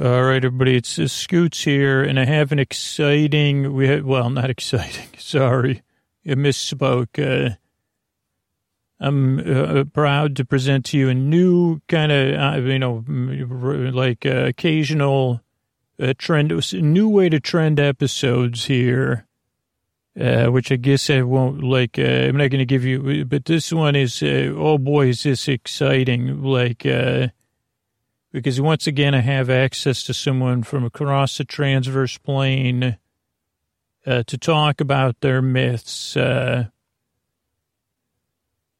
All right, everybody, it's uh, Scoots here, and I have an exciting, we had, well, not exciting, sorry, I misspoke. Uh, I'm uh, proud to present to you a new kind of, uh, you know, like uh, occasional uh, trend, new way to trend episodes here, uh, which I guess I won't, like, I'm not going to give you, but this one is, oh boy, is this exciting, like, because once again, I have access to someone from across the transverse plane uh, to talk about their myths. Uh,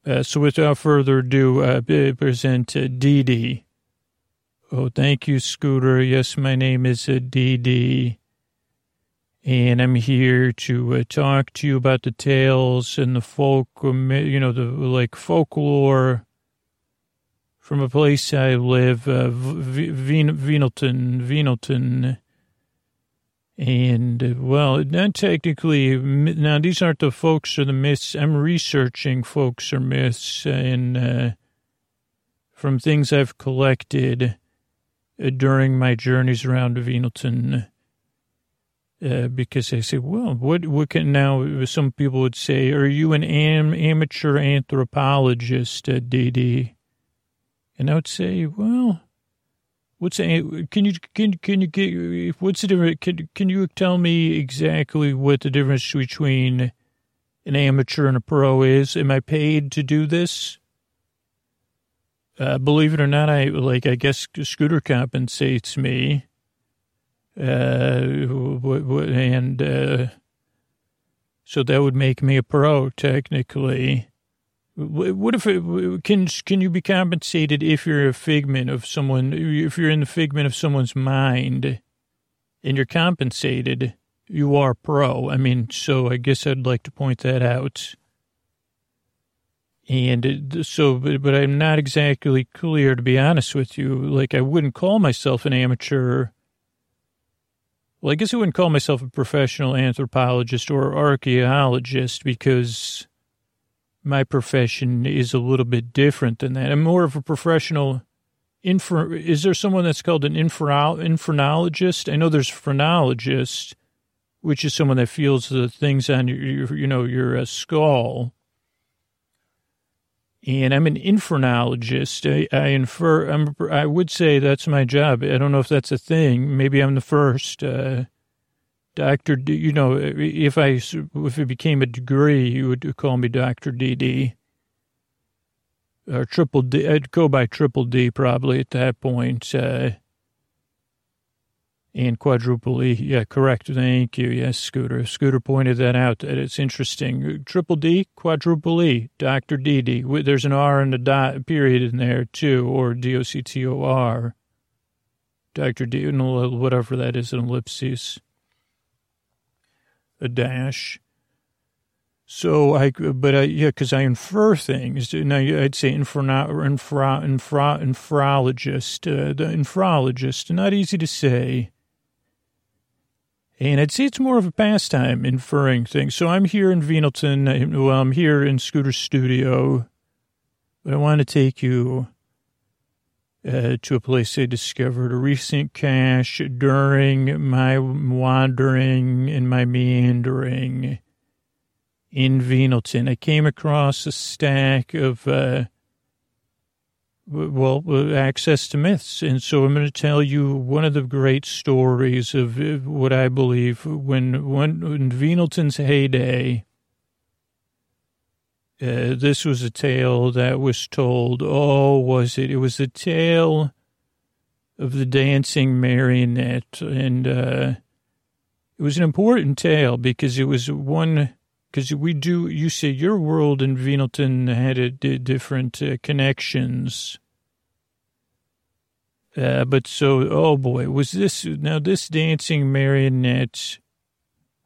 uh, so without further ado, uh, present uh, Dee Dee. Oh, thank you, Scooter. Yes, my name is uh, Dee Dee. And I'm here to uh, talk to you about the tales and the folk, um, you know, the like folklore from a place I live, uh, Venelton. And, uh, well, not technically, now these aren't the folks or the myths. I'm researching folks or myths and, uh, from things I've collected uh, during my journeys around Venelton. Uh, because I say, well, what, what can now, some people would say, are you an am, amateur anthropologist, uh, Dee Dee? And I would say, well, what's can you can can you get what's the difference? Can can you tell me exactly what the difference between an amateur and a pro is? Am I paid to do this? Uh, believe it or not, I like. I guess Scooter compensates me. Uh, and uh, so that would make me a pro technically. What if it, can can you be compensated if you're a figment of someone if you're in the figment of someone's mind and you're compensated you are pro? I mean so I guess I'd like to point that out. And so but, but I'm not exactly clear to be honest with you. Like I wouldn't call myself an amateur. Well I guess I wouldn't call myself a professional anthropologist or archaeologist because my profession is a little bit different than that. I'm more of a professional. Infer, is there someone that's called an infernal, infernologist? I know there's phrenologist, which is someone that feels the things on your, your you know, your uh, skull. And I'm an infernologist. I, I infer. I'm, I would say that's my job. I don't know if that's a thing. Maybe I'm the first. Uh, Doctor, you know, if I if it became a degree, you would call me Doctor DD or Triple D. I'd go by Triple D probably at that point. Uh, and quadruple E. Yeah, correct. Thank you. Yes, Scooter. Scooter pointed that out. That it's interesting. Triple D, quadruple E, Dr. DD. There's an R and a dot period in there too, or D O C T O R. Dr. D, whatever that is, an ellipsis a dash. So I, but I, yeah, because I infer things. Now I'd say infra, infra, infra, infrologist, uh, the infrologist. Not easy to say. And I'd say it's more of a pastime inferring things. So I'm here in Venelton. Well, I'm here in Scooter's studio. But I want to take you uh, to a place I discovered a recent cache during my wandering and my meandering in Venelton. I came across a stack of, uh, well, access to myths. And so I'm going to tell you one of the great stories of uh, what I believe when, when in Venelton's heyday, uh, this was a tale that was told. Oh, was it? It was a tale of the dancing marionette. And uh, it was an important tale because it was one, because we do, you say your world in Venelton had a, different uh, connections. Uh, but so, oh boy, was this, now this dancing marionette,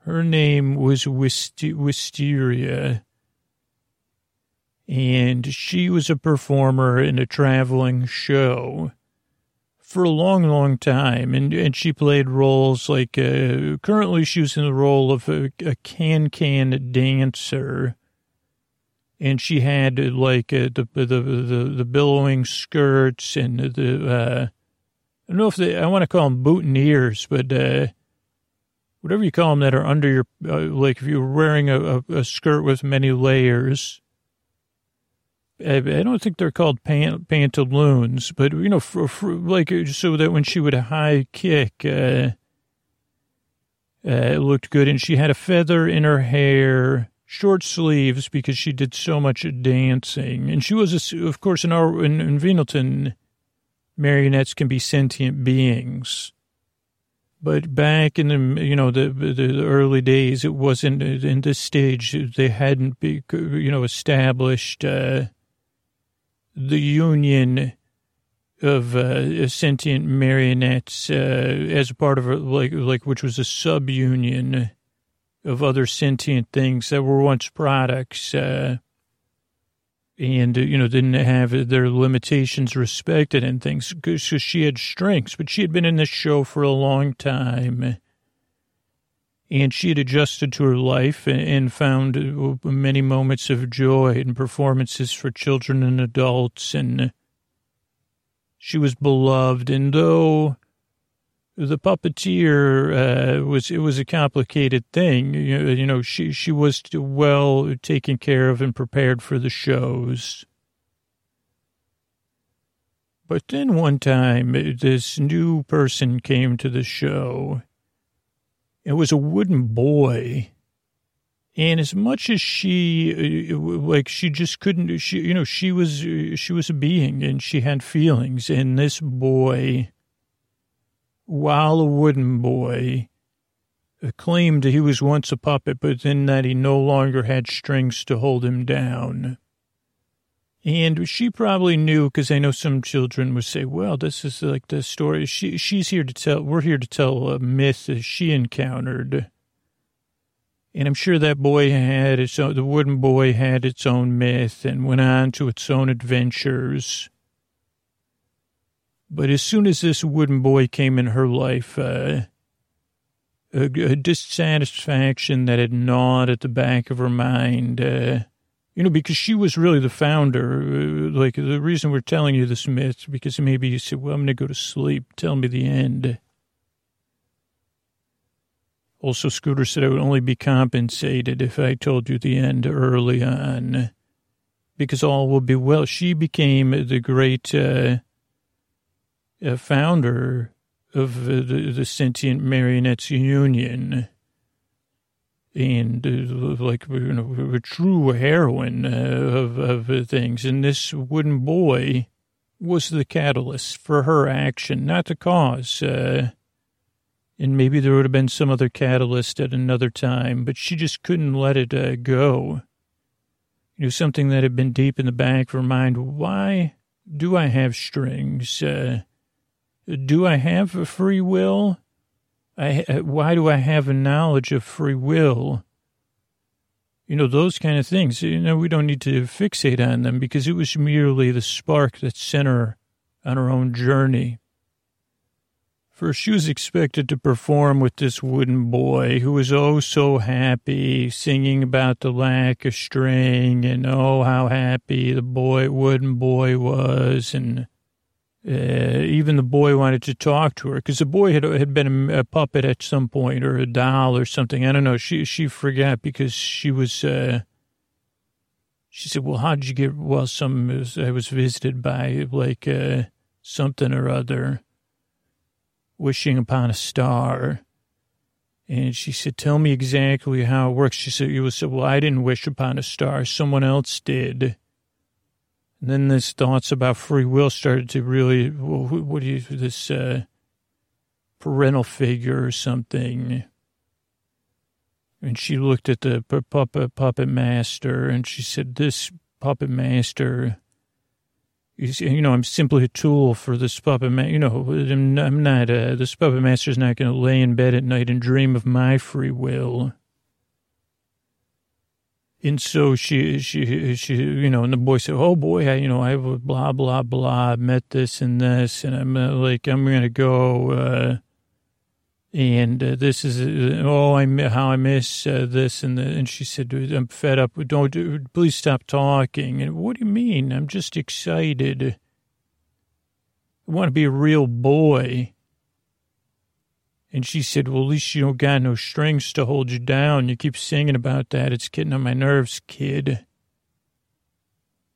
her name was Wisteria and she was a performer in a traveling show for a long, long time. And, and she played roles like, uh, currently she was in the role of a, a can-can dancer. And she had like uh, the, the, the, the billowing skirts and the, uh, don't know if they, I want to call them boutonnieres, but, uh, whatever you call them that are under your, uh, like if you're wearing a, a, a, skirt with many layers. I, don't think they're called pant, pantaloons, but, you know, for, for, like, so that when she would high kick, uh, uh, it looked good. And she had a feather in her hair short sleeves because she did so much dancing. And she was, a, of course, in our in, in Venelton, marionettes can be sentient beings. But back in the you know the the early days, it wasn't in this stage. They hadn't be you know established uh, the union of uh, sentient marionettes uh, as a part of a, like like which was a sub union of other sentient things that were once products uh, and, you know, didn't have their limitations respected and things because she had strengths. But she had been in this show for a long time and she had adjusted to her life and found uh, many moments of joy in performances for children and adults. And she was beloved. And though the puppeteer uh, was it was a complicated thing. You you know, she she was well taken care of and prepared for the shows. But then one time, this new person came to the show. It was a wooden boy. And as much as she, uh, like, she just couldn't, she, you know, she was, she was a being and she had feelings. And this boy, while a wooden boy claimed he was once a puppet, but then that he no longer had strings to hold him down. And she probably knew because I know some children would say, well, this is like the story. She, she's here to tell, we're here to tell a myth that she encountered. And I'm sure that boy had its own, the wooden boy had its own myth and went on to its own adventures. But as soon as this wooden boy came in her life, uh, a, a, dissatisfaction that had gnawed at the back of her mind, uh, you know, because she was really the founder. Uh, like the reason we're telling you this myth, because maybe you said, well, I'm going to go to sleep. Tell me the end. Also, Scooter said I would only be compensated if I told you the end early on, because all will be well. She became the great, uh, a founder of the, the Sentient Marionettes Union and uh, like you know, a true heroine uh, of, of things. And this wooden boy was the catalyst for her action, not the cause. Uh, and maybe there would have been some other catalyst at another time, but she just couldn't let it uh, go. You know, something that had been deep in the back of her mind. Why do I have strings? Uh, do I have a free will? I, uh, why do I have a knowledge of free will? You know, those kind of things. You know, we don't need to fixate on them because it was merely the spark that sent her on her own journey. For she was expected to perform with this wooden boy who was oh so happy, singing about the lack of string and oh how happy the boy, wooden boy was, and uh, even the boy wanted to talk to her because the boy had had been a, puppet at some point or a doll or something. I don't know. She she forgot because she was. Uh, she said, "Well, how did you get?" Well, some I was visited by like uh, something or other, wishing upon a star. And she said, "Tell me exactly how it works." She said, "You said, well, I didn't wish upon a star. Someone else did." And then this thoughts about free will started to really, what do you, this uh, parental figure or something. And she looked at the puppet, puppet master and she said, this puppet master, you know, I'm simply a tool for this puppet master. You know, I'm not, uh, this puppet master's not going to lay in bed at night and dream of my free will. And so she, she, she, you know, and the boy said, "Oh boy, I, you know, I have blah blah blah, met this and this, and I'm uh, like, I'm gonna go, uh, and uh, this is, uh, oh, I how I miss uh, this and the, and she said, I'm fed up. Don't, please stop talking. And what do you mean? I'm just excited. I want to be a real boy. And she said, well, at least you don't got no strings to hold you down. You keep singing about that. It's getting on my nerves, kid.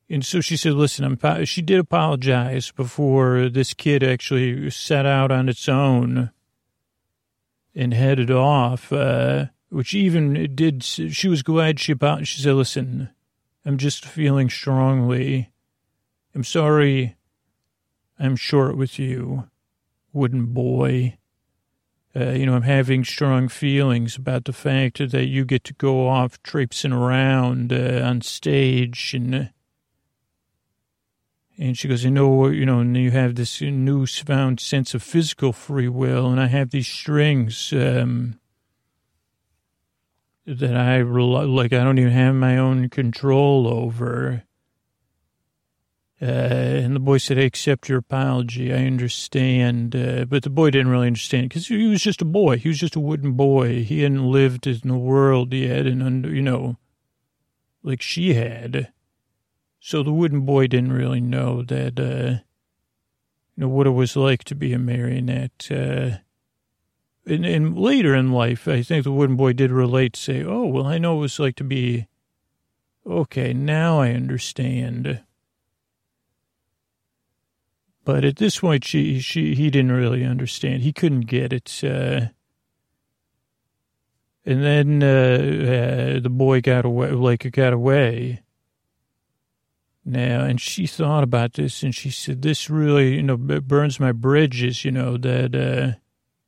And so she said, listen, I'm, she did apologize before this kid actually set out on its own and headed off, uh, which even did, she was glad she about, she said, listen, I'm just feeling strongly. I'm sorry I'm short with you, wooden boy. Uh, you know, I'm having strong feelings about the fact that you get to go off traipsing around uh, on stage and and she goes, you know, you know, and you have this newfound sense of physical free will, and I have these strings um, that I like. I don't even have my own control over. Uh, and the boy said, I accept your apology. I understand. Uh, but the boy didn't really understand because he was just a boy. He was just a wooden boy. He hadn't lived in the world yet. And, under, you know, like she had. So the wooden boy didn't really know that, uh, you know, what it was like to be a marionette. Uh, and, and later in life, I think the wooden boy did relate, say, oh, well, I know what it was like to be, okay, now I understand. But at this point, she, she, he didn't really understand. He couldn't get it. Uh, and then uh, uh, the boy got away, like got away. Now, and she thought about this, and she said, "This really, you know, burns my bridges." You know that. Uh,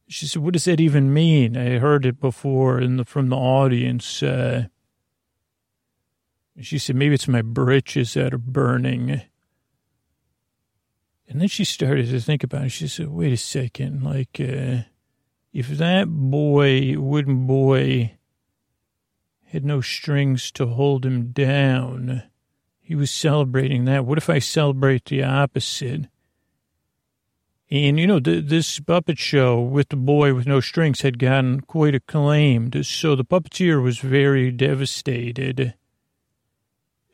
she said, "What does that even mean?" I heard it before in the from the audience. Uh, she said, "Maybe it's my britches that are burning." And then she started to think about it. She said, wait a second, like, uh, if that boy, wooden boy, had no strings to hold him down, he was celebrating that. What if I celebrate the opposite? And, you know, th- this puppet show with the boy with no strings had gotten quite acclaimed. So the puppeteer was very devastated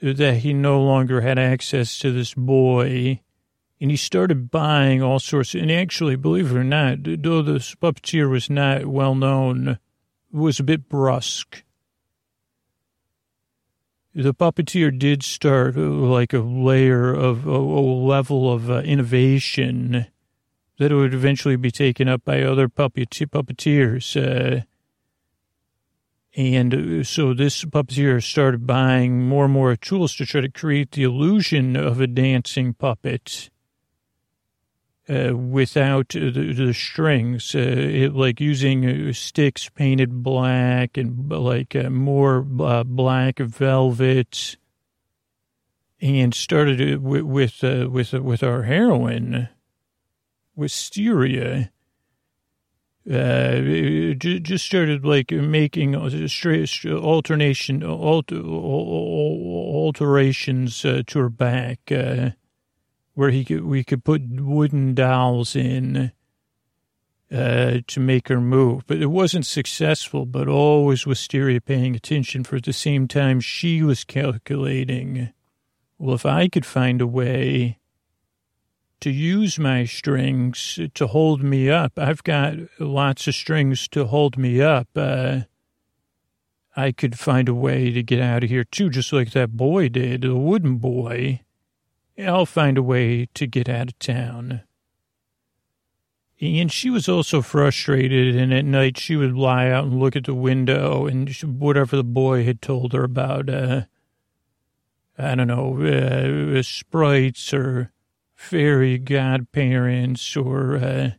that he no longer had access to this boy and he started buying all sorts. And actually, believe it or not, though the puppeteer was not well known, was a bit brusque. The puppeteer did start uh, like a layer of a, level of uh, innovation that would eventually be taken up by other puppeteers. Uh, and uh, so this puppeteer started buying more and more tools to try to create the illusion of a dancing puppet uh, without the, the strings, uh, it, like using uh, sticks painted black and like uh, more uh, black velvet, and started with with uh, with, with our heroine, wisteria. Just started like making alternation, alter, alterations to her back where he could, we could put wooden dolls in uh, to make her move. But it wasn't successful, but always Wisteria paying attention for at the same time she was calculating, well, if I could find a way to use my strings to hold me up, I've got lots of strings to hold me up. Uh, I could find a way to get out of here too, just like that boy did, the wooden boy. I'll find a way to get out of town. And she was also frustrated, and at night she would lie out and look at the window and whatever the boy had told her about, uh, I don't know, uh, sprites or fairy godparents or, uh,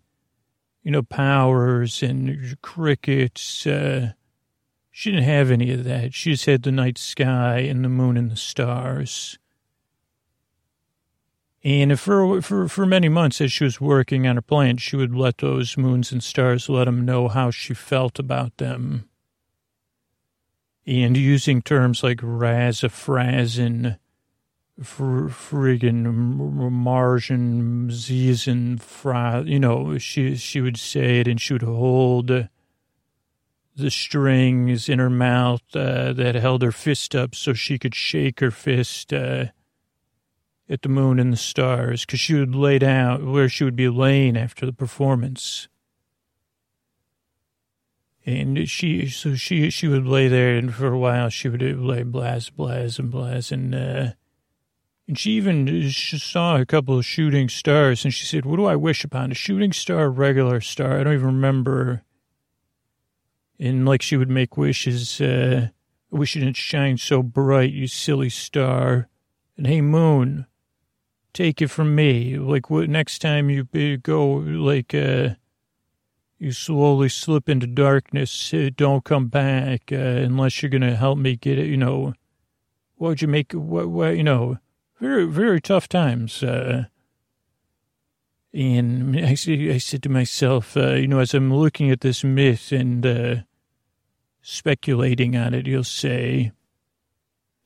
you know, powers and crickets. Uh, she didn't have any of that. She just had the night sky and the moon and the stars. And for, for, for many months, as she was working on her plant, she would let those moons and stars let them know how she felt about them. And using terms like razafrazin, fr- friggin' Martian, Zizen, fra, you know, she, she would say it and she would hold the strings in her mouth uh, that held her fist up so she could shake her fist. Uh, at the moon and the stars because she would lay down where she would be laying after the performance. And she, so she, she would lay there, and for a while she would lay blast, blast, and blast, and uh, and she even she saw a couple of shooting stars, and she said, "What do I wish upon? A shooting star, a regular star? I don't even remember." And like she would make wishes, uh, I wish it didn't shine so bright, you silly star. And hey, moon, take it from me. Like what? Next time you go, like uh, you slowly slip into darkness, uh, don't come back uh, unless you're gonna help me get it. You know, what would you make? What? What? You know, very very tough times. Uh, and I, I said to myself, uh, you know, as I'm looking at this myth and uh, speculating on it, you'll say,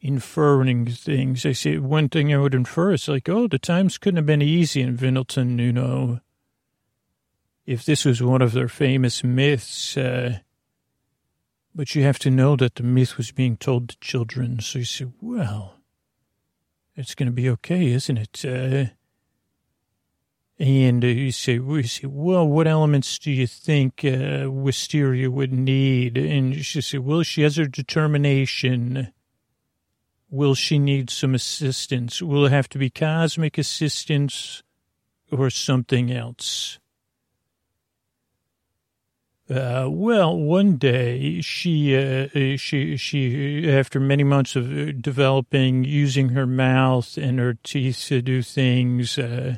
inferring things. I say one thing I would infer is like, oh, the times couldn't have been easy in Vindelton, you know. If this was one of their famous myths, uh, but you have to know that the myth was being told to children. So you say, well, it's going to be okay, isn't it? Uh, and uh, you say, you say, well, what elements do you think uh, Wisteria would need? And she said, well, she has her determination Will she need some assistance? Will it have to be cosmic assistance or something else? Uh, well, one day she, uh, she, she, after many months of uh, developing, using her mouth and her teeth to do things, uh,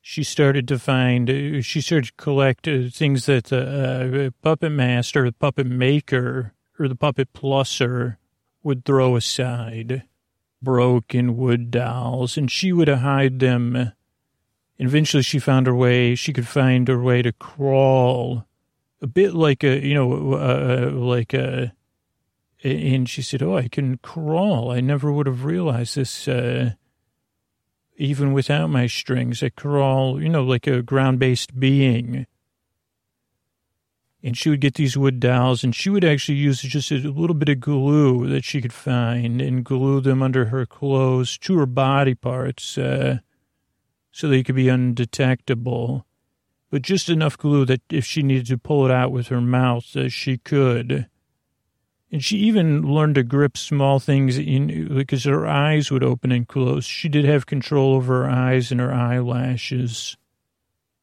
she started to find, uh, she started to collect uh, things that the puppet master, the puppet maker, or the puppet plusser would throw aside broken wood dolls, and she would hide them. And eventually she found her way, she could find her way to crawl a bit like a, you know, uh, like a, and she said, oh, I can crawl. I never would have realized this, uh, even without my strings. I crawl, you know, like a ground-based being and she would get these wood dolls and she would actually use just a little bit of glue that she could find and glue them under her clothes to her body parts uh, so they could be undetectable. But just enough glue that if she needed to pull it out with her mouth uh, she could. And she even learned to grip small things in because her eyes would open and close. She did have control over her eyes and her eyelashes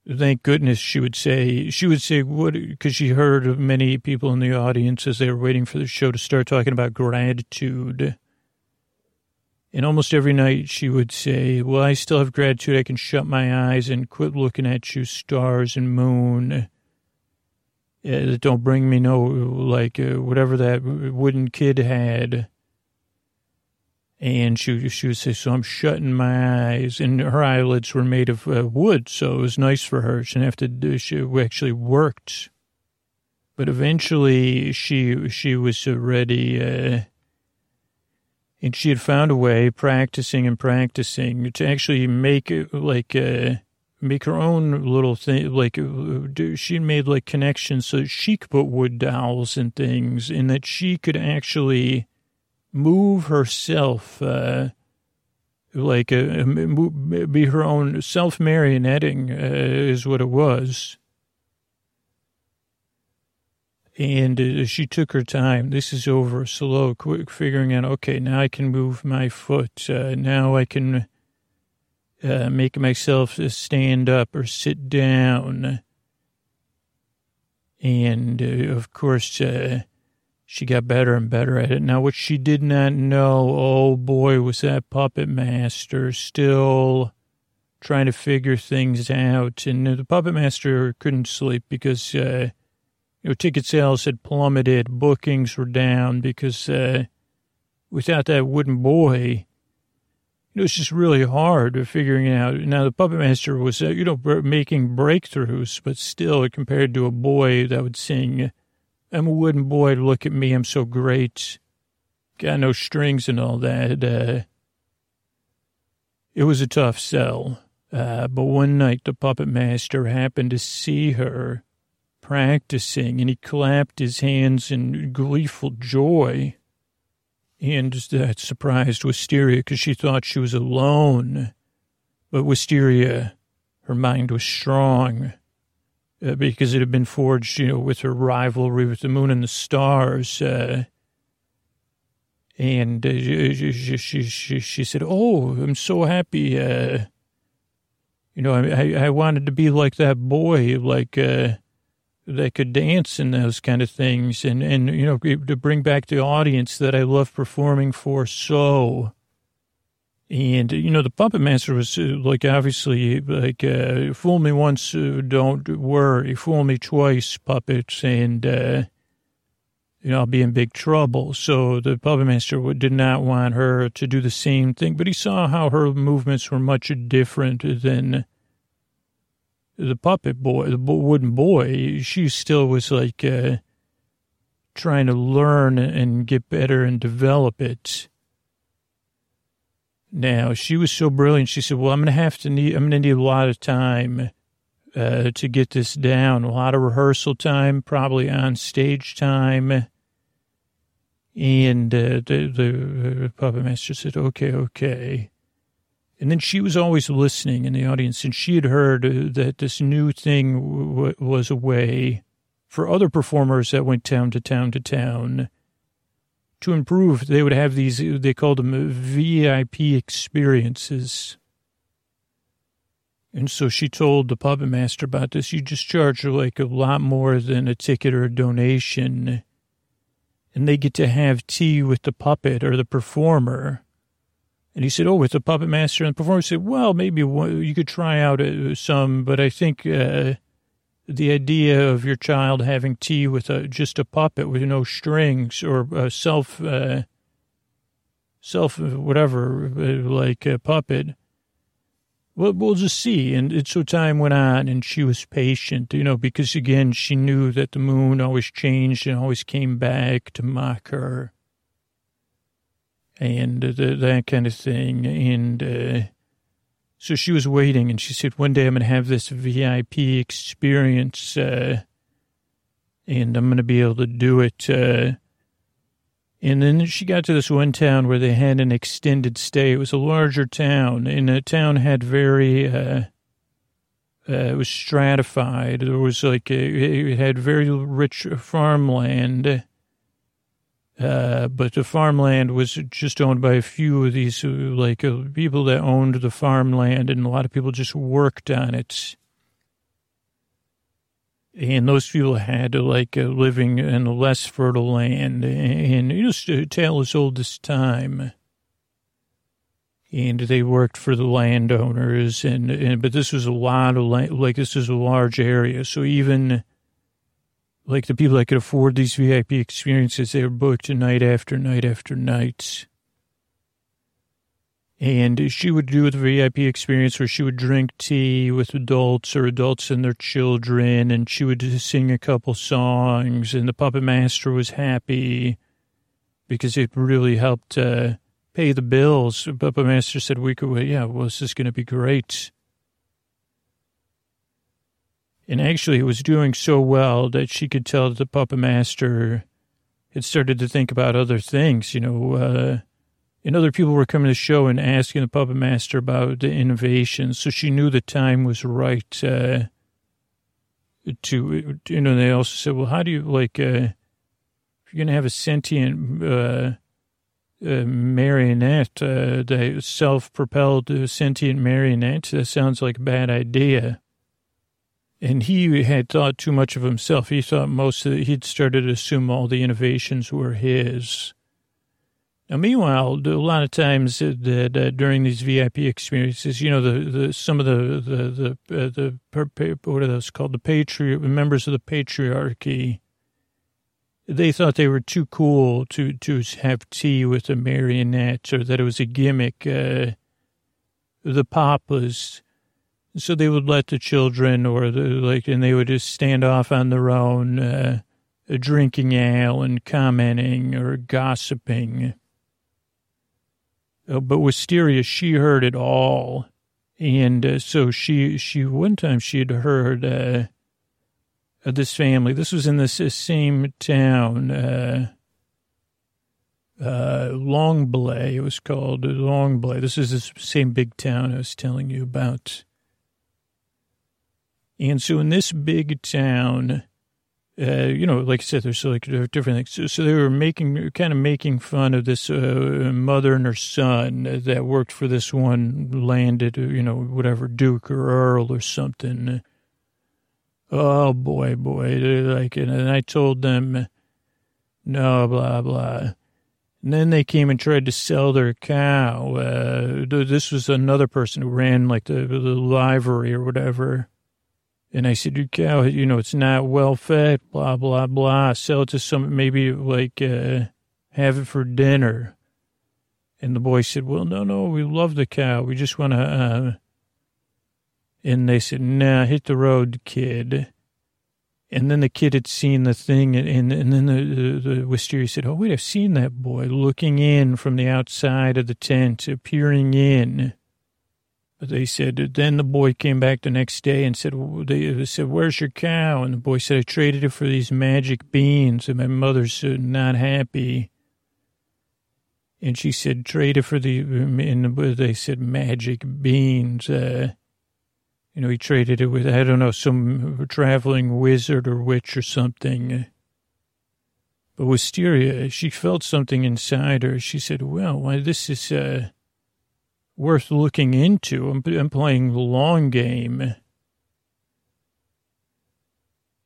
Thank goodness, she would say. She would say, "What?" Because she heard of many people in the audience as they were waiting for the show to start talking about gratitude. And almost every night she would say, Well, I still have gratitude. I can shut my eyes and quit looking at you, stars and moon. Uh, don't bring me no, like, uh, whatever that wooden kid had. And she, she would say, so I'm shutting my eyes. And her eyelids were made of uh, wood, so it was nice for her. She didn't have to do, she actually worked. But eventually she, she was ready, uh, and she had found a way, practicing and practicing, to actually make like, uh, make her own little thing. Like, uh, she made like connections so she could put wood dowels and things, and that she could actually move herself, uh, like uh, be her own self marionetting uh, is what it was. And uh, she took her time. This is over slow, quick, figuring out, okay, now I can move my foot. Uh, now I can uh, make myself stand up or sit down. And of course, she got better and better at it. Now, what she did not know, oh boy, was that puppet master still trying to figure things out. And the puppet master couldn't sleep because, uh, you know, ticket sales had plummeted, bookings were down because, uh, without that wooden boy, it was just really hard figuring out. Now, the puppet master was, uh, you know, making breakthroughs, but still, compared to a boy that would sing I'm a wooden boy. Look at me. I'm so great. Got no strings and all that. Uh, it was a tough sell. Uh, but one night the puppet master happened to see her practicing and he clapped his hands in gleeful joy. and that surprised Wisteria because she thought she was alone. But Wisteria, her mind was strong uh, because it had been forged, you know, with her rivalry with the moon and the stars. Uh, and uh, she, she, she, she, said, Oh, I'm so happy. Uh, you know, I, I wanted to be like that boy, like, uh, that could dance and those kind of things. And, and, you know, to bring back the audience that I love performing for so. And, you know, the puppet master was uh, like, obviously, like, uh, fool me once, uh, don't worry, fool me twice, puppets. And, uh, you know, I'll be in big trouble. So the puppet master did not want her to do the same thing, but he saw how her movements were much different than the puppet boy, the wooden boy. She still was like uh, trying to learn and get better and develop it. Now she was so brilliant. She said, "Well, I'm going to have to need. I'm going to need a lot of time uh, to get this down. A lot of rehearsal time, probably on stage time." And uh, the, the puppet master said, okay, okay. And then she was always listening in the audience, and she had heard uh, that this new thing w- was a way for other performers that went town to town to town to improve. They would have these, they called them VIP experiences. And so she told the puppet master about this. You just charge like a lot more than a ticket or a donation and they get to have tea with the puppet or the performer. And he said, "Oh, with the puppet master and the performer." Said, "Well, maybe you could try out uh, some, but I think uh, the idea of your child having tea with a, just a puppet with no strings or a self, uh, self whatever, uh, like a puppet." Well, we'll just see. And so time went on, and she was patient, you know, because again, she knew that the moon always changed and always came back to mock her, and the, that kind of thing. And uh, so she was waiting, and she said, "One day I'm going to have this VIP experience, uh, and I'm going to be able to do it." Uh, and then she got to this one town where they had an extended stay. It was a larger town, and the town had very, uh, uh, it was stratified. There was like, a, it had very rich farmland, uh, but the farmland was just owned by a few of these, uh, like, uh, people that owned the farmland, and a lot of people just worked on it and those people had to like uh, living in less fertile land, and know, a tale as old as time. And they worked for the landowners, and, and but this was a lot of land, like this is a large area, so even like the people that could afford these VIP experiences, they were booked night after night after night. And she would do the VIP experience where she would drink tea with adults or adults and their children, and she would sing a couple songs, and the puppet master was happy because it really helped uh, pay the bills. The puppet master said, "We could, yeah, well, this is going to be great." And actually, it was doing so well that she could tell that the puppet master had started to think about other things, you know. Uh, and other people were coming to the show and asking the puppet master about the innovations. So she knew the time was right uh, to, you know, they also said, well, how do you, like, uh, if you're going to have a sentient uh, uh marionette, uh, the self-propelled uh, sentient marionette, that sounds like a bad idea. And he had thought too much of himself. He thought most of he'd started to assume all the innovations were his. Now, meanwhile, a lot of times that during these VIP experiences, you know, the, the some of the the the, uh, the what are those called? The patri members of the patriarchy. They thought they were too cool to to have tea with a marionette, or that it was a gimmick. Uh, the papas, so they would let the children, or the like, and they would just stand off on their own, uh, drinking ale and commenting or gossiping uh, but Wisteria, she heard it all. And uh, so she, she, one time she had heard uh, this family. This was in this same town. Uh, uh, Longblay. It was called Longblay. This is the same big town I was telling you about. And so in this big town, uh, you know, like I said, there's like different things. So, so, they were making, kind of making fun of this uh, mother and her son that worked for this one landed, you know, whatever, Duke or Earl or something. Oh boy, boy, like, and I told them, no, blah blah. And then they came and tried to sell their cow. Uh, this was another person who ran like the, the livery or whatever. And I said, cow, you know, it's not well fed, blah, blah, blah. Sell it to some, maybe like, uh, have it for dinner. And the boy said, well, no, no, we love the cow. We just want to, uh, and they said, nah, hit the road, kid. And then the kid had seen the thing, and, and then the, the, the wisteria said, oh, wait, I've seen that boy looking in from the outside of the tent, peering in. They said, then the boy came back the next day and said, they said, where's your cow? And the boy said, I traded it for these magic beans and my mother's not happy. And she said, trade it for the, and they said, magic beans. Uh, you know, he traded it with, I don't know, some traveling wizard or witch or something. But Wisteria, she felt something inside her. She said, well, why, this is, uh, worth looking into. I'm playing the long game.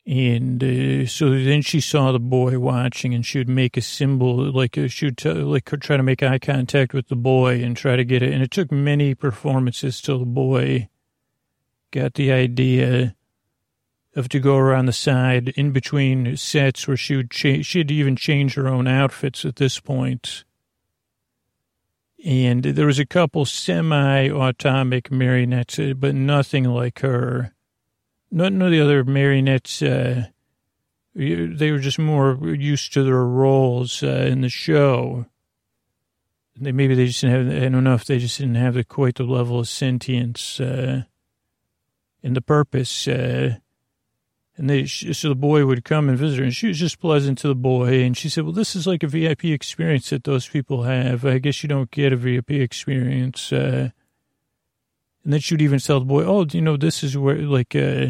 And uh, so then she saw the boy watching, and she would make a symbol, like uh, she would t- like try to make eye contact with the boy and try to get it. And it took many performances till the boy got the idea of to go around the side in between sets where she would change. She'd even change her own outfits at this point and there was a couple semi-automatic marionettes, uh, but nothing like her. None of the other marionettes, uh, they were just more used to their roles uh, in the show. They maybe they just didn't have. I don't know if they just didn't have the, quite the level of sentience uh, and the purpose. Uh, and they, so the boy would come and visit her, and she was just pleasant to the boy. And she said, "Well, this is like a VIP experience that those people have. I guess you don't get a VIP experience." Uh, and then she would even tell the boy, "Oh, you know, this is where like uh,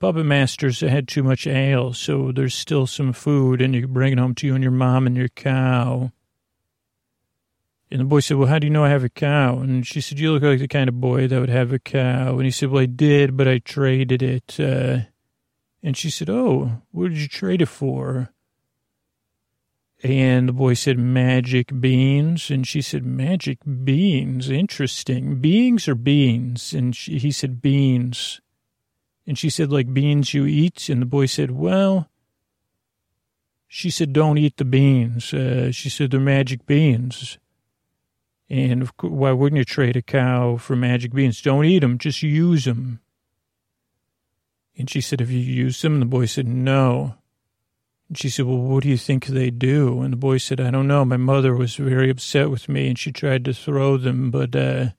puppet masters had too much ale, so there's still some food, and you can bring it home to you and your mom and your cow." And the boy said, Well, how do you know I have a cow? And she said, You look like the kind of boy that would have a cow. And he said, Well, I did, but I traded it. Uh, and she said, Oh, what did you trade it for? And the boy said, Magic beans. And she said, Magic beans? Interesting. Beings or beans? And she, he said, Beans. And she said, Like beans you eat? And the boy said, Well, she said, Don't eat the beans. Uh, she said, They're magic beans. And why wouldn't you trade a cow for magic beans? Don't eat them, just use them. And she said, Have you used them? And the boy said, No. And she said, Well, what do you think they do? And the boy said, I don't know. My mother was very upset with me and she tried to throw them, but uh,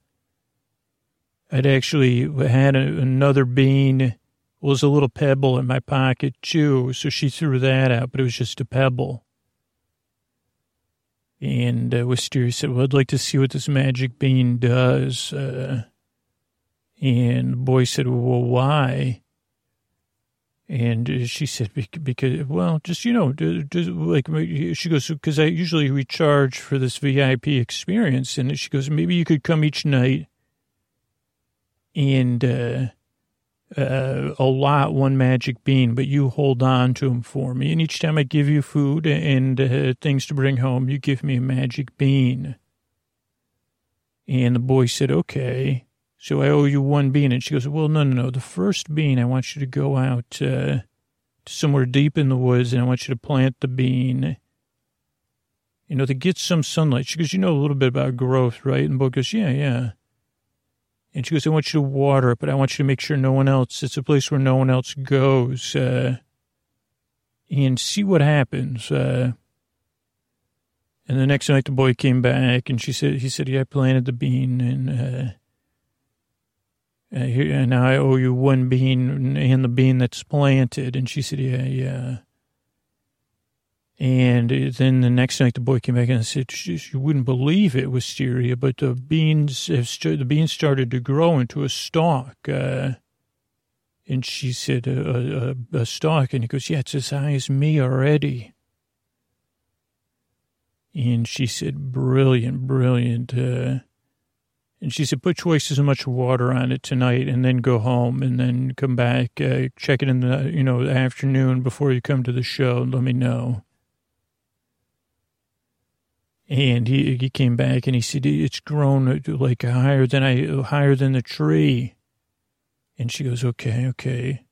I'd actually had a, another bean. Well, was a little pebble in my pocket too. So she threw that out, but it was just a pebble. And uh, Wisteria said, Well, I'd like to see what this magic bean does. Uh, and the boy said, Well, why? And she said, because, well, just, you know, just like, she goes, because I usually we charge for this VIP experience. And she goes, maybe you could come each night and uh, uh, allot one magic bean, but you hold on to them for me. And each time I give you food and uh, things to bring home, you give me a magic bean. And the boy said, okay. So I owe you one bean. And she goes, well, no, no, no. The first bean, I want you to go out uh, somewhere deep in the woods and I want you to plant the bean, you know, to get some sunlight. She goes, you know a little bit about growth, right? And Bo goes, yeah, yeah. And she goes, I want you to water it, but I want you to make sure no one else, it's a place where no one else goes, uh, and see what happens. Uh, and the next night the boy came back and she said, he said, yeah, I planted the bean and, uh, and I owe you one bean and the bean that's planted. And she said, yeah, yeah. And then the next night, the boy came back and I said, "You wouldn't believe it, wisteria, but the beans have st- the beans started to grow into a stalk." Uh, and she said, a, a, a, stalk. And he goes, yeah, it's as high as me already. And she said, brilliant, brilliant. Uh, and she said, put twice as much water on it tonight and then go home and then come back, uh, check it in the, you know, afternoon before you come to the show and let me know. And he, he came back and he said, it's grown like higher than I, higher than the tree. And she goes, okay, okay.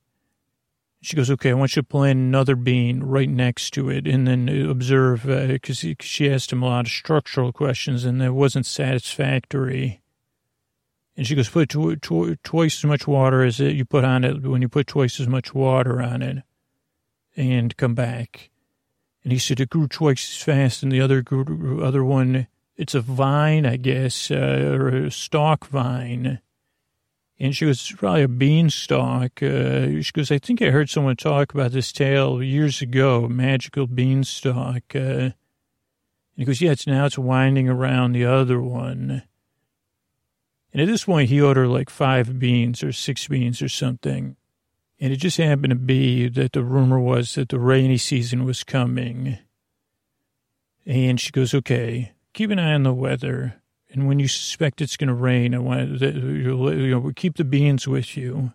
She goes, okay, I want you to plant another bean right next to it and then observe, because uh, she asked him a lot of structural questions and that wasn't satisfactory. And she goes, put tw- tw- twice as much water as it you put on it when you put twice as much water on it and come back. And he said it grew twice as fast and the other grew, other one, it's a vine, I guess, uh, or a stalk vine and she goes, probably a beanstalk. Uh, she goes, I think I heard someone talk about this tale years ago, magical beanstalk. Uh, and he goes, yeah, it's now it's winding around the other one. And at this point, he ordered like five beans or six beans or something. And it just happened to be that the rumor was that the rainy season was coming. And she goes, okay, keep an eye on the weather. And when you suspect it's going to rain, I want you know keep the beans with you.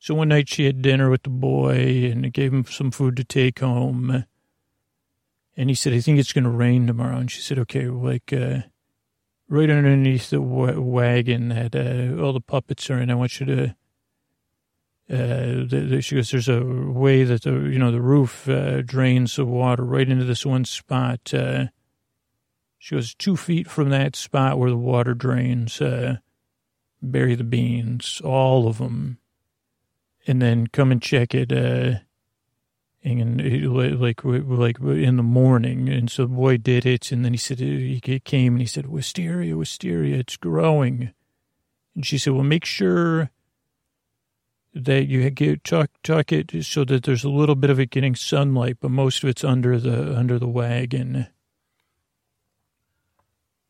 So one night she had dinner with the boy and gave him some food to take home. And he said, "I think it's going to rain tomorrow." And she said, "Okay, like uh, right underneath the wagon that uh, all the puppets are in. I want you to." Uh, the, the, she goes, "There's a way that the you know the roof uh, drains the water right into this one spot." Uh, she goes two feet from that spot where the water drains. Uh, bury the beans, all of them, and then come and check it. Uh, and like like in the morning, and so the boy did it, and then he said he came and he said wisteria, wisteria, it's growing, and she said, well, make sure that you get tuck tuck it so that there's a little bit of it getting sunlight, but most of it's under the under the wagon.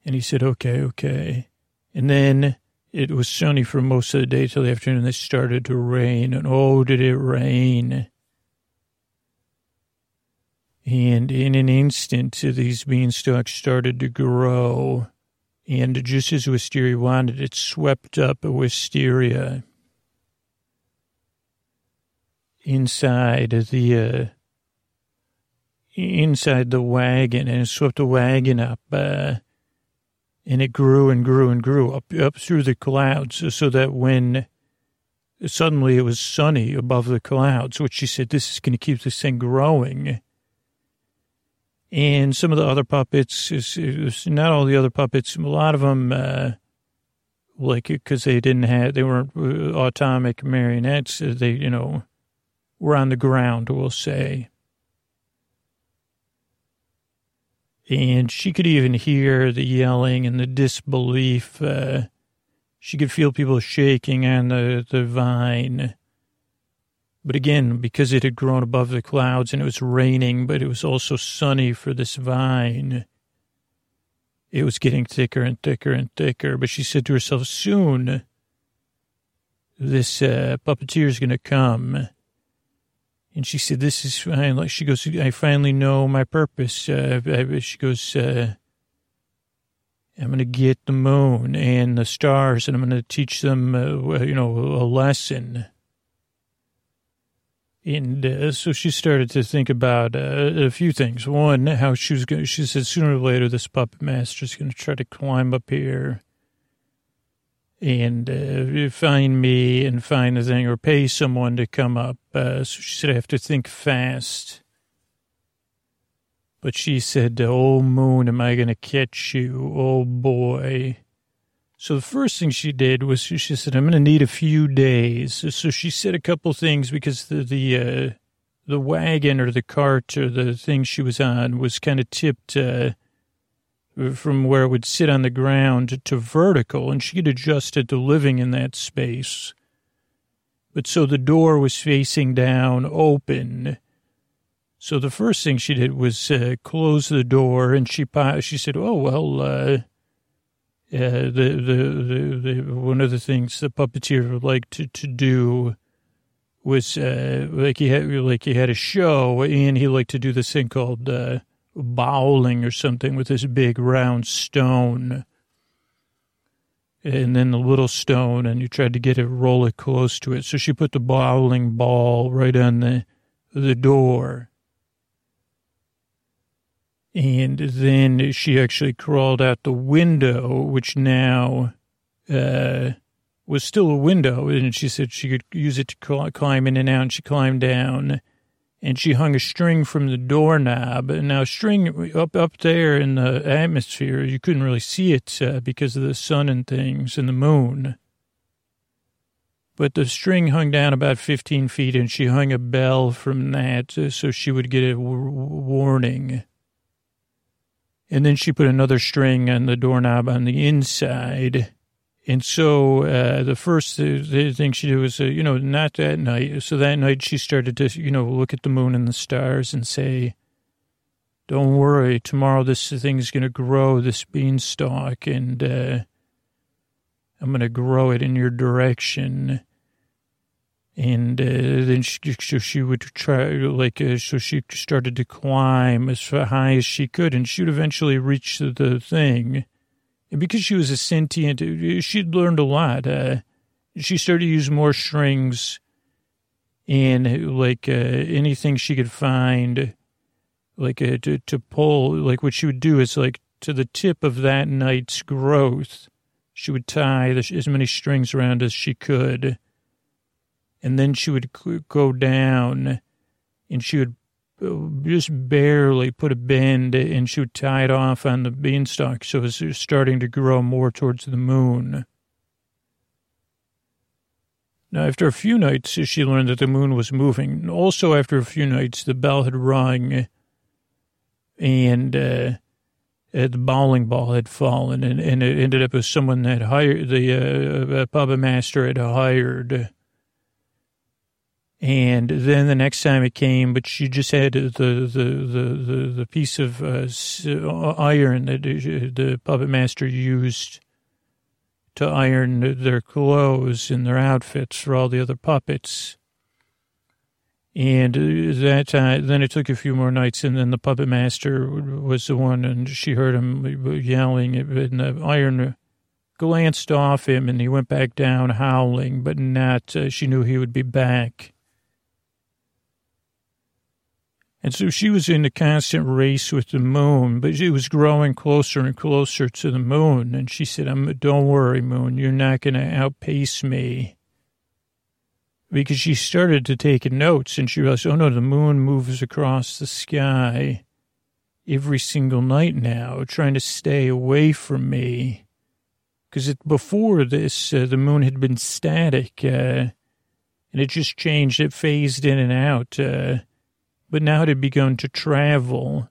And he said, okay, okay. And then it was sunny for most of the day till the afternoon. And it started to rain. And oh, did it rain. And in an instant, these beanstalks started to grow. And just as Wisteria wanted, it swept up Wisteria inside the uh, inside the wagon, and it swept the wagon up. Uh, and it grew and grew and grew up up through the clouds so that when suddenly it was sunny above the clouds which she said this is going to keep this thing growing and some of the other puppets not all the other puppets a lot of them uh, like because they didn't have they weren't uh, atomic marionettes they you know were on the ground we'll say and she could even hear the yelling and the disbelief. Uh, she could feel people shaking on the, the vine. But again, because it had grown above the clouds and it was raining, but it was also sunny for this vine, it was getting thicker and thicker and thicker. But she said to herself, soon this uh, puppeteer is going to come and she said, this is fine. She goes, I finally know my purpose. Uh, she goes, uh, I'm going to get the moon and the stars and I'm going to teach them, uh, you know, a lesson. And uh, so she started to think about uh, a few things. One, how she was going she said sooner or later this puppet master is going to try to climb up here and uh, find me and find the thing or pay someone to come up. Uh, so she said, I have to think fast. But she said, Oh, moon, am I going to catch you? Oh, boy. So the first thing she did was she said, I'm going to need a few days. So she said a couple things because the, the, uh, the wagon or the cart or the thing she was on was kind of tipped, uh, from where it would sit on the ground to vertical, and she'd adjusted to living in that space. But so the door was facing down, open. So the first thing she did was uh, close the door, and she she said, "Oh well, uh, the, the, the the one of the things the puppeteer liked to, to do was uh, like he had like he had a show, and he liked to do this thing called uh, bowling or something with this big round stone." and then the little stone, and you tried to get it, roll it close to it. So she put the bowling ball right on the the door. And then she actually crawled out the window, which now uh, was still a window. And she said she could use it to climb in and out. And she climbed down and she hung a string from the doorknob. And now, string up up there in the atmosphere, you couldn't really see it uh, because of the sun and things and the moon. But the string hung down about 15 feet, and she hung a bell from that uh, so she would get a w- warning. And then she put another string on the doorknob on the inside. And so uh, the first thing she did was, uh, you know, not that night. So that night she started to, you know, look at the moon and the stars and say, don't worry, tomorrow this thing's going to grow, this beanstalk, and uh, I'm going to grow it in your direction and uh, then she, so she would try like uh, so she started to climb as high as she could and she would eventually reach the thing. And because she was a sentient uh, she'd learned a lot uh, she started to use more strings and like uh, anything she could find like uh, to, to pull like what she would do is like to the tip of that night's growth she would tie the, as many strings around as she could and then she would go down and she would uh, just barely put a bend and she would tie it off on the beanstalk so it was starting to grow more towards the moon. Now, after a few nights, she learned that the moon was moving. Also, after a few nights, the bell had rung and uh, the bowling ball had fallen, and, and it ended up with someone that hired the uh, uh puppet master had hired and then the next time it came, but she just had the the the the, the piece of uh, uh iron that the puppet master used to iron their clothes and their outfits for all the other puppets. And uh, that time, then it took a few more nights, and then the puppet master was the one, and she heard him yelling, and the iron glanced off him, and he went back down howling, but not. Uh, she knew he would be back. And so she was in a constant race with the moon, but she was growing closer and closer to the moon. And she said, I'm, don't worry, moon, you're not going to outpace me. Because she started to take notes and she realized, oh no, the moon moves across the sky every single night now, trying to stay away from me. Because before this, uh, the moon had been static, uh, and it just changed. It phased in and out. Uh, but now it had begun to travel.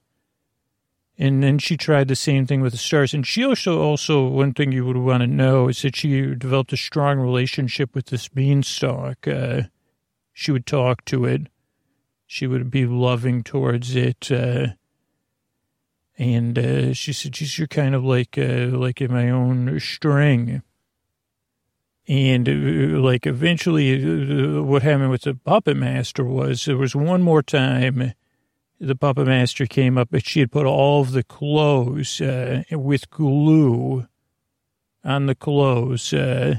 And then she tried the same thing with the stars. And she also, also, one thing you would want to know is that she developed a strong relationship with this beanstalk. Uh, she would talk to it. She would be loving towards it. Uh, and uh, she said, "She's you're kind of like uh, like in my own string." And uh, like eventually, uh, what happened with the puppet master was there was one more time the puppet master came up, but she had put all of the clothes uh, with glue on the clothes, uh,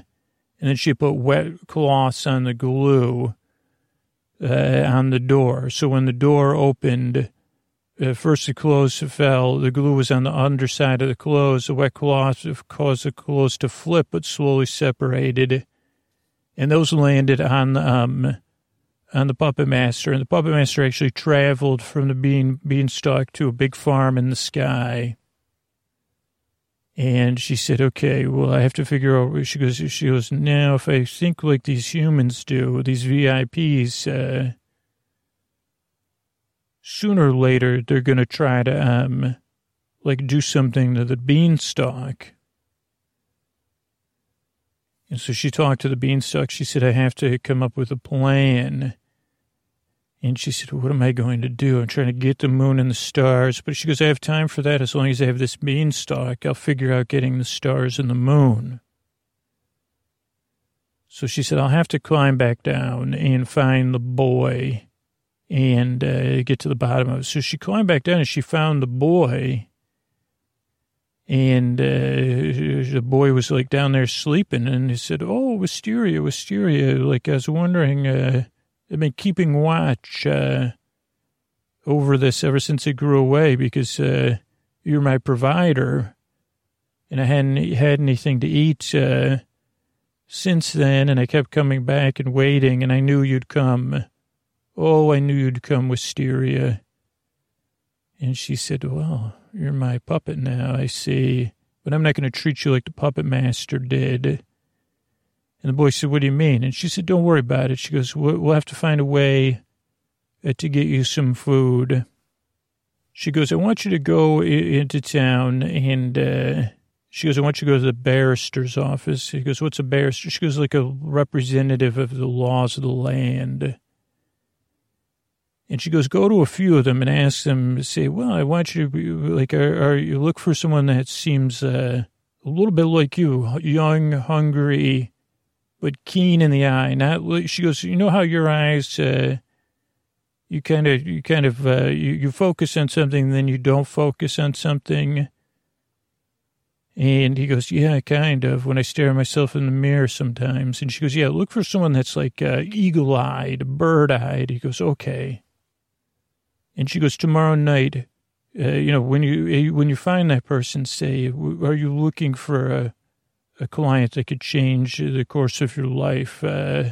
and then she put wet cloths on the glue uh, on the door. So when the door opened, uh, first the clothes fell. The glue was on the underside of the clothes. The wet cloth caused the clothes to flip, but slowly separated. And those landed on um, on the puppet master. And the puppet master actually traveled from the bean beanstalk to a big farm in the sky. And she said, "Okay, well, I have to figure out." She goes, "She goes now. If I think like these humans do, these VIPs." Uh, sooner or later they're going to try to um like do something to the beanstalk. And so she talked to the beanstalk. She said, I have to come up with a plan. And she said, what am I going to do? I'm trying to get the moon and the stars. But she goes, I have time for that as long as I have this beanstalk. I'll figure out getting the stars and the moon. So she said, I'll have to climb back down and find the boy and uh, get to the bottom of it. So she climbed back down and she found the boy. And uh, the boy was like down there sleeping. And he said, Oh, wisteria, wisteria. Like I was wondering, uh, I've been keeping watch uh, over this ever since it grew away because uh, you're my provider. And I hadn't had anything to eat uh, since then. And I kept coming back and waiting. And I knew you'd come. Oh, I knew you'd come, Wisteria. And she said, Well, you're my puppet now, I see. But I'm not going to treat you like the puppet master did. And the boy said, What do you mean? And she said, Don't worry about it. She goes, We'll have to find a way uh, to get you some food. She goes, I want you to go into town and, uh, she goes, I want you to go to the barrister's office. He goes, What's a barrister? She goes, Like a representative of the laws of the land. And she goes, go to a few of them and ask them, say, well, I want you to be like, are, are you look for someone that seems uh, a little bit like you, young, hungry, but keen in the eye. Not, she goes, you know how your eyes, uh, you kind of, you kind of, uh, you, you focus on something, then you don't focus on something. And he goes, yeah, kind of, when I stare at myself in the mirror sometimes. And she goes, yeah, look for someone that's like uh, eagle eyed, bird eyed. He goes, okay. And she goes, tomorrow night, uh, you know, when you when you find that person, say, are you looking for a, a client that could change the course of your life? Uh,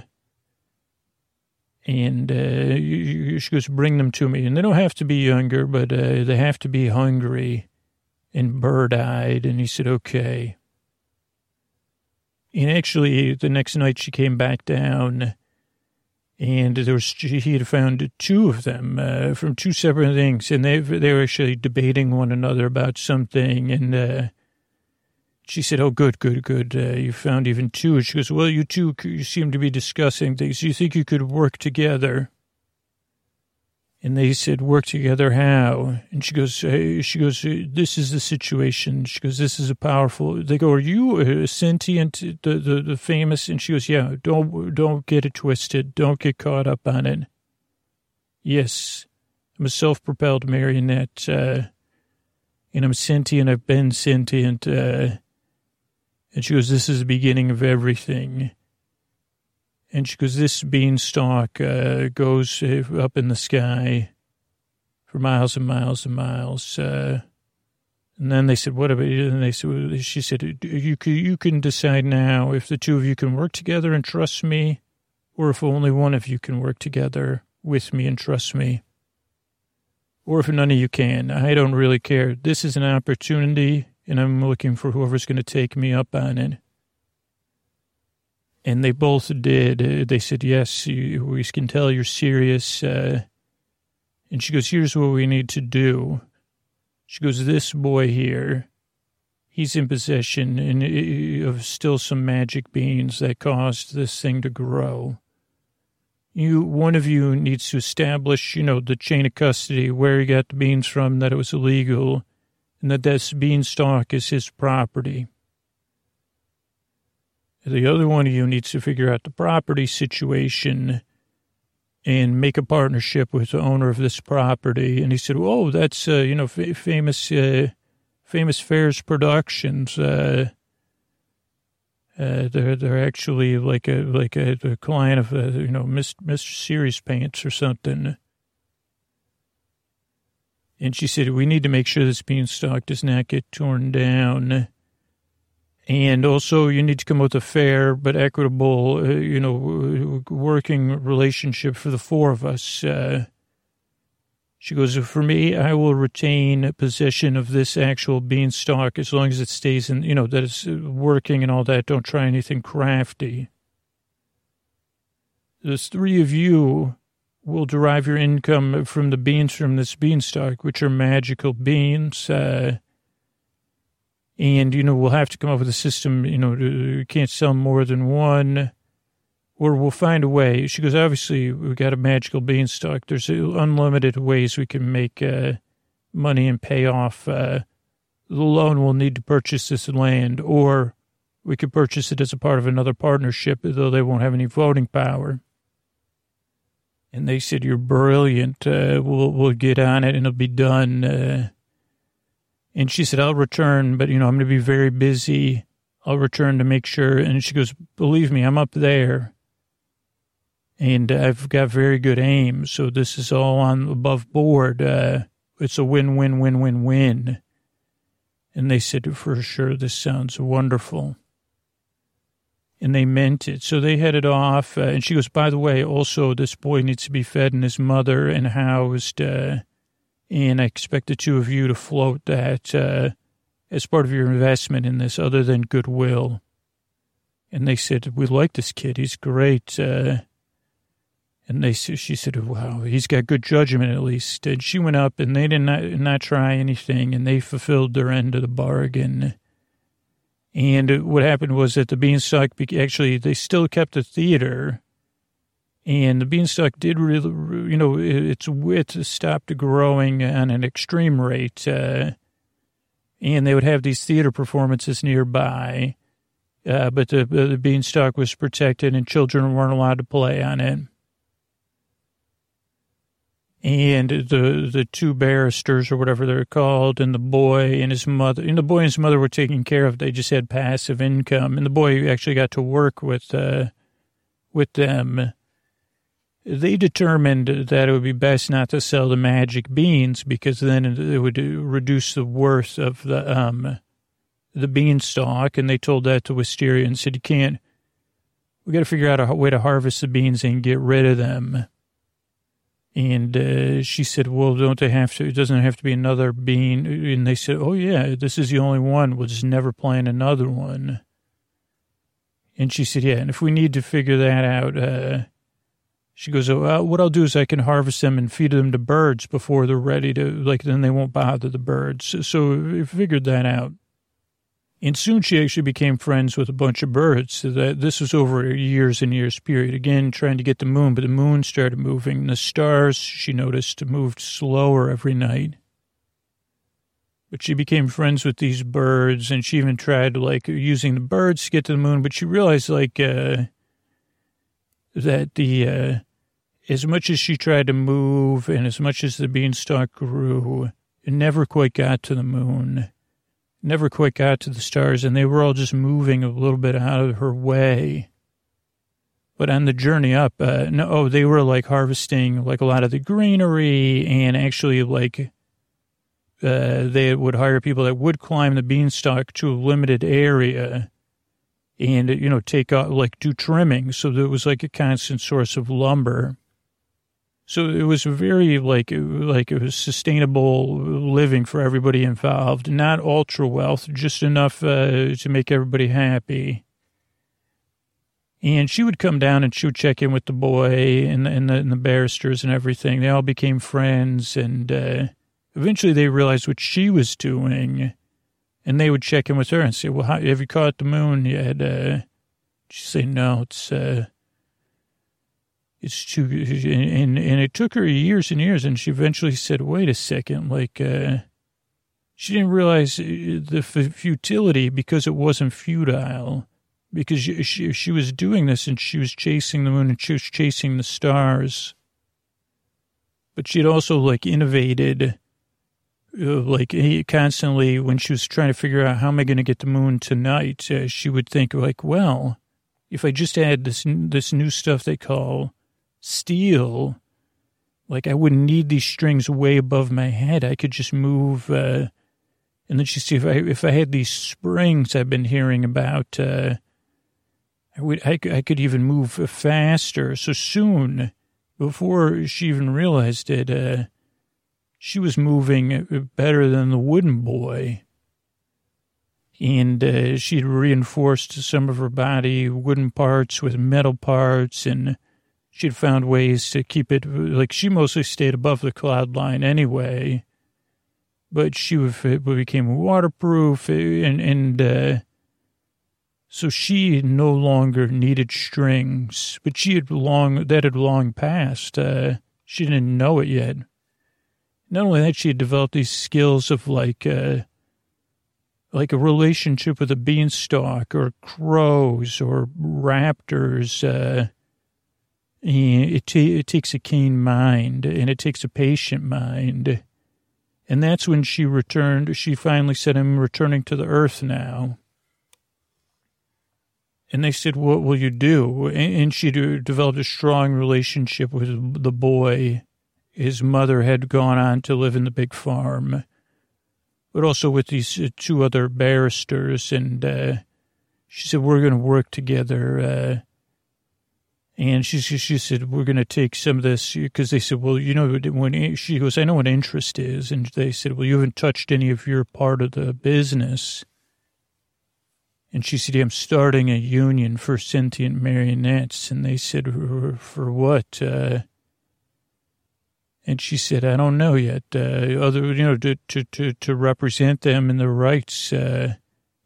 and uh, you, she goes, bring them to me. And they don't have to be younger, but uh, they have to be hungry and bird-eyed. And he said, okay. And actually, the next night she came back down and there was he had found two of them uh, from two separate things, and they they were actually debating one another about something. And uh, she said, "Oh, good, good, good. Uh, you found even two." She goes, "Well, you two you seem to be discussing things. Do you think you could work together?" And they said, work together how? And she goes, hey, she goes, this is the situation. She goes, this is a powerful, they go, are you a sentient, the, the, the famous? And she goes, yeah, don't, don't get it twisted. Don't get caught up on it. Yes, I'm a self-propelled marionette, uh, and I'm sentient. I've been sentient. Uh, and she goes, this is the beginning of everything. And she goes, this beanstalk uh, goes uh, up in the sky for miles and miles and miles. Uh, and then they said, what about, You? and they said, she said, you can, you can decide now if the two of you can work together and trust me, or if only one of you can work together with me and trust me. Or if none of you can, I don't really care. This is an opportunity, and I'm looking for whoever's going to take me up on it. And they both did. Uh, they said, yes, you, we can tell you're serious. Uh, and she goes, here's what we need to do. She goes, this boy here, he's in possession uh, of still some magic beans that caused this thing to grow. You, one of you needs to establish, you know, the chain of custody, where he got the beans from, that it was illegal, and that this beanstalk is his property. The other one of you needs to figure out the property situation and make a partnership with the owner of this property. And he said, "Oh, that's uh, you know f- famous uh, famous Fairs Productions. Uh, uh, they're they're actually like a like a, a client of uh, you know Mr. Series Paints or something." And she said, "We need to make sure this beanstalk does not get torn down." And also, you need to come with a fair but equitable, uh, you know, working relationship for the four of us. Uh, she goes, for me, I will retain possession of this actual beanstalk as long as it stays in, you know, that it's working and all that. Don't try anything crafty. The three of you will derive your income from the beans from this beanstalk, which are magical beans. Uh, and, you know, we'll have to come up with a system, you know, you can't sell more than one, or we'll find a way. She goes, obviously, we've got a magical beanstalk. There's unlimited ways we can make uh, money and pay off uh, the loan we'll need to purchase this land, or we could purchase it as a part of another partnership, though they won't have any voting power. And they said, "You're brilliant. Uh, we'll we'll get on it, and it'll be done." And she said, "I'll return, but you know, I'm going to be very busy. I'll return to make sure." And she goes, "Believe me, I'm up there, and I've got very good aim. So this is all on above board. Uh, it's a win, win, win, win, win." And they said, "For sure, this sounds wonderful." and they meant it. So they headed off. Uh, and she goes, by the way, also this boy needs to be fed and his mother and housed. Uh, and I expect the two of you to float that uh, as part of your investment in this, other than goodwill. And they said, we like this kid. He's great. Uh, and they she said, wow, he's got good judgment at least. And she went up and they did not, not try anything and they fulfilled their end of the bargain. And what happened was that the Beanstalk actually they still kept the theater, and the Beanstalk did really, you know, its width stopped growing on an extreme rate, uh, and they would have these theater performances nearby, uh, but the, the Beanstalk was protected, and children weren't allowed to play on it and the the two barristers or whatever they're called, and the boy and his mother, and the boy and his mother were taken care of. They just had passive income, and the boy actually got to work with uh, with them. They determined that it would be best not to sell the magic beans because then it would reduce the worth of the um the beanstalk, and they told that to Wisteria and said, "You can't. We got to figure out a way to harvest the beans and get rid of them." And uh, she said, well, don't they have to, it doesn't have to be another bean. And they said, oh, yeah, this is the only one. We'll just never plant another one. And she said, yeah, and if we need to figure that out, uh, she goes, oh, well, what I'll do is I can harvest them and feed them to birds before they're ready to, like, then they won't bother the birds. So we figured that out. And soon she actually became friends with a bunch of birds. This was over a years and years period. Again, trying to get the moon, but the moon started moving. The stars, she noticed, moved slower every night. But she became friends with these birds, and she even tried like using the birds to get to the moon. But she realized like uh, that the uh, as much as she tried to move, and as much as the beanstalk grew, it never quite got to the moon never quite got to the stars, and they were all just moving a little bit out of her way. But on the journey up, uh, no, oh, they were like harvesting like a lot of the greenery, and actually like uh, they would hire people that would climb the beanstalk to a limited area, and you know take out like do trimming, so there was like a constant source of lumber. So it was very like like it was sustainable living for everybody involved, not ultra wealth, just enough uh, to make everybody happy. And she would come down and she would check in with the boy and, and, the, and the barristers and everything. They all became friends, and uh, eventually they realized what she was doing, and they would check in with her and say, "Well, how, have you caught the moon yet?" Uh, she'd say, "No, it's." Uh, it's too, and, and it took her years and years. And she eventually said, wait a second, like, uh, she didn't realize uh, the futility because it wasn't futile because she, she, she was doing this and she was chasing the moon and she was chasing the stars. But she'd also like innovated, like constantly when she was trying to figure out how am I going to get the moon tonight, uh, she would think like, well, if I just add this, this new stuff they call steel, like I wouldn't need these strings way above my head. I could just move. Uh, and then she see if I if I had these springs I've been hearing about, uh, I would I, I could even move faster. So soon, before she even realized it, uh, she was moving better than the wooden boy. And uh, she'd reinforced some of her body, wooden parts with metal parts, and she'd found ways to keep it like she mostly stayed above the cloud line anyway but she became waterproof and and uh, So she no longer needed strings, but she had long, that had long passed. Uh, she didn't know it yet. Not only that, she had developed these skills of like, uh, like a relationship with a beanstalk or crows or raptors. Uh, it, t- it takes a keen mind and it takes a patient mind. And that's when she returned. She finally said, I'm returning to the earth now. And they said, What will you do? And she developed a strong relationship with the boy. His mother had gone on to live in the big farm, but also with these uh, two other barristers. And uh, she said, We're going to work together. Uh, and she, she said, we're going to take some of this because they said, well, you know, when she goes, I know what interest is. And they said, well, you haven't touched any of your part of the business. And she said, I'm starting a union for sentient marionettes. And they said, for what? Uh, and she said, I don't know yet. Uh, other, you know, to, to, to, to represent them and their rights. Uh,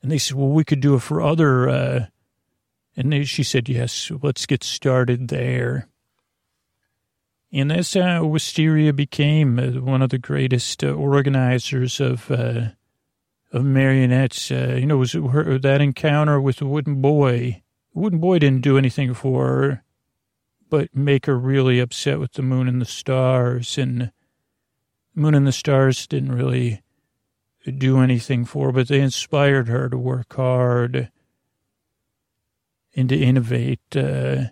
and they said, well, we could do it for other, uh, and they, she said, yes, let's get started there. And that's how Wisteria became uh, one of the greatest uh, organizers of, uh, of marionettes. You know, was her, that encounter with the wooden boy. Wooden boy didn't do anything for her, but make her really upset with the moon and the stars. And moon and the stars didn't really do anything for her, but they inspired her to work hard and to innovate. Uh,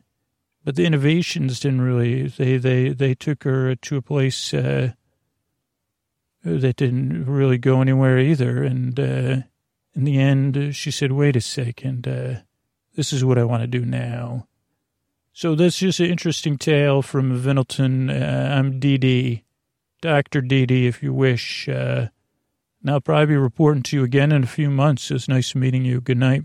but the innovations didn't really, they, they, they took her to a place uh, that didn't really go anywhere either. And uh, in the end, she said, wait a second, uh, this is what I want to do now. So that's just an interesting tale from Vinelton. Uh, I'm DD, Dr. DD, if you wish. Uh, and I'll probably be reporting to you again in a few months. It's nice meeting you. Good night.